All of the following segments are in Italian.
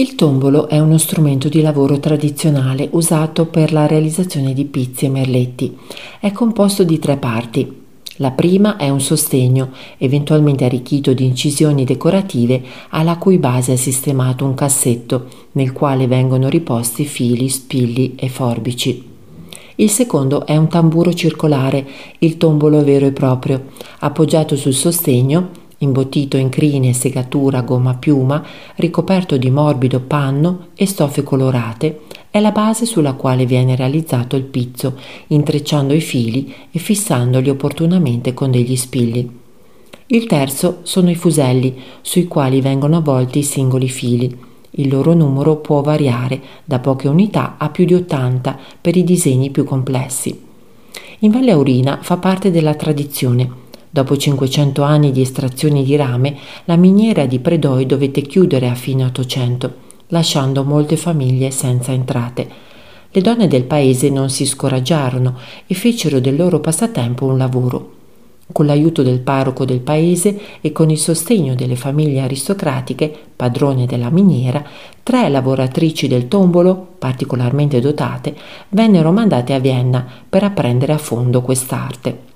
Il tombolo è uno strumento di lavoro tradizionale usato per la realizzazione di pizzi e merletti. È composto di tre parti. La prima è un sostegno, eventualmente arricchito di incisioni decorative, alla cui base è sistemato un cassetto, nel quale vengono riposti fili, spilli e forbici. Il secondo è un tamburo circolare, il tombolo vero e proprio, appoggiato sul sostegno imbottito in crine, segatura, gomma piuma, ricoperto di morbido panno e stoffe colorate, è la base sulla quale viene realizzato il pizzo, intrecciando i fili e fissandoli opportunamente con degli spilli. Il terzo sono i fuselli, sui quali vengono avvolti i singoli fili. Il loro numero può variare da poche unità a più di 80 per i disegni più complessi. In Valle Aurina fa parte della tradizione Dopo 500 anni di estrazione di rame, la miniera di Predoi dovette chiudere a fine Ottocento, lasciando molte famiglie senza entrate. Le donne del paese non si scoraggiarono e fecero del loro passatempo un lavoro. Con l'aiuto del parroco del paese e con il sostegno delle famiglie aristocratiche, padrone della miniera, tre lavoratrici del tombolo, particolarmente dotate, vennero mandate a Vienna per apprendere a fondo quest'arte.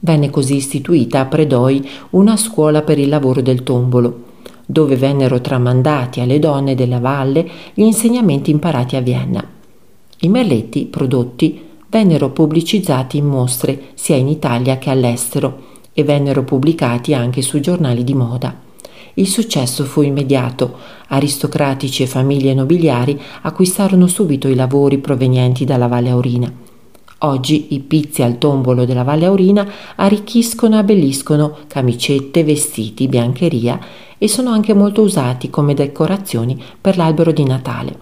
Venne così istituita a Predoi una scuola per il lavoro del tombolo, dove vennero tramandati alle donne della valle gli insegnamenti imparati a Vienna. I merletti prodotti vennero pubblicizzati in mostre sia in Italia che all'estero e vennero pubblicati anche su giornali di moda. Il successo fu immediato. Aristocratici e famiglie nobiliari acquistarono subito i lavori provenienti dalla Valle Aurina. Oggi i pizzi al tombolo della Valle Aurina arricchiscono e abbelliscono camicette, vestiti, biancheria e sono anche molto usati come decorazioni per l'albero di Natale.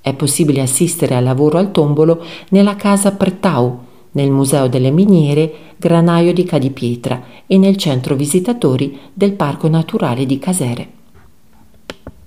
È possibile assistere al lavoro al tombolo nella casa Prettau, nel Museo delle Miniere Granaio di Cadipietra e nel centro visitatori del Parco Naturale di Casere.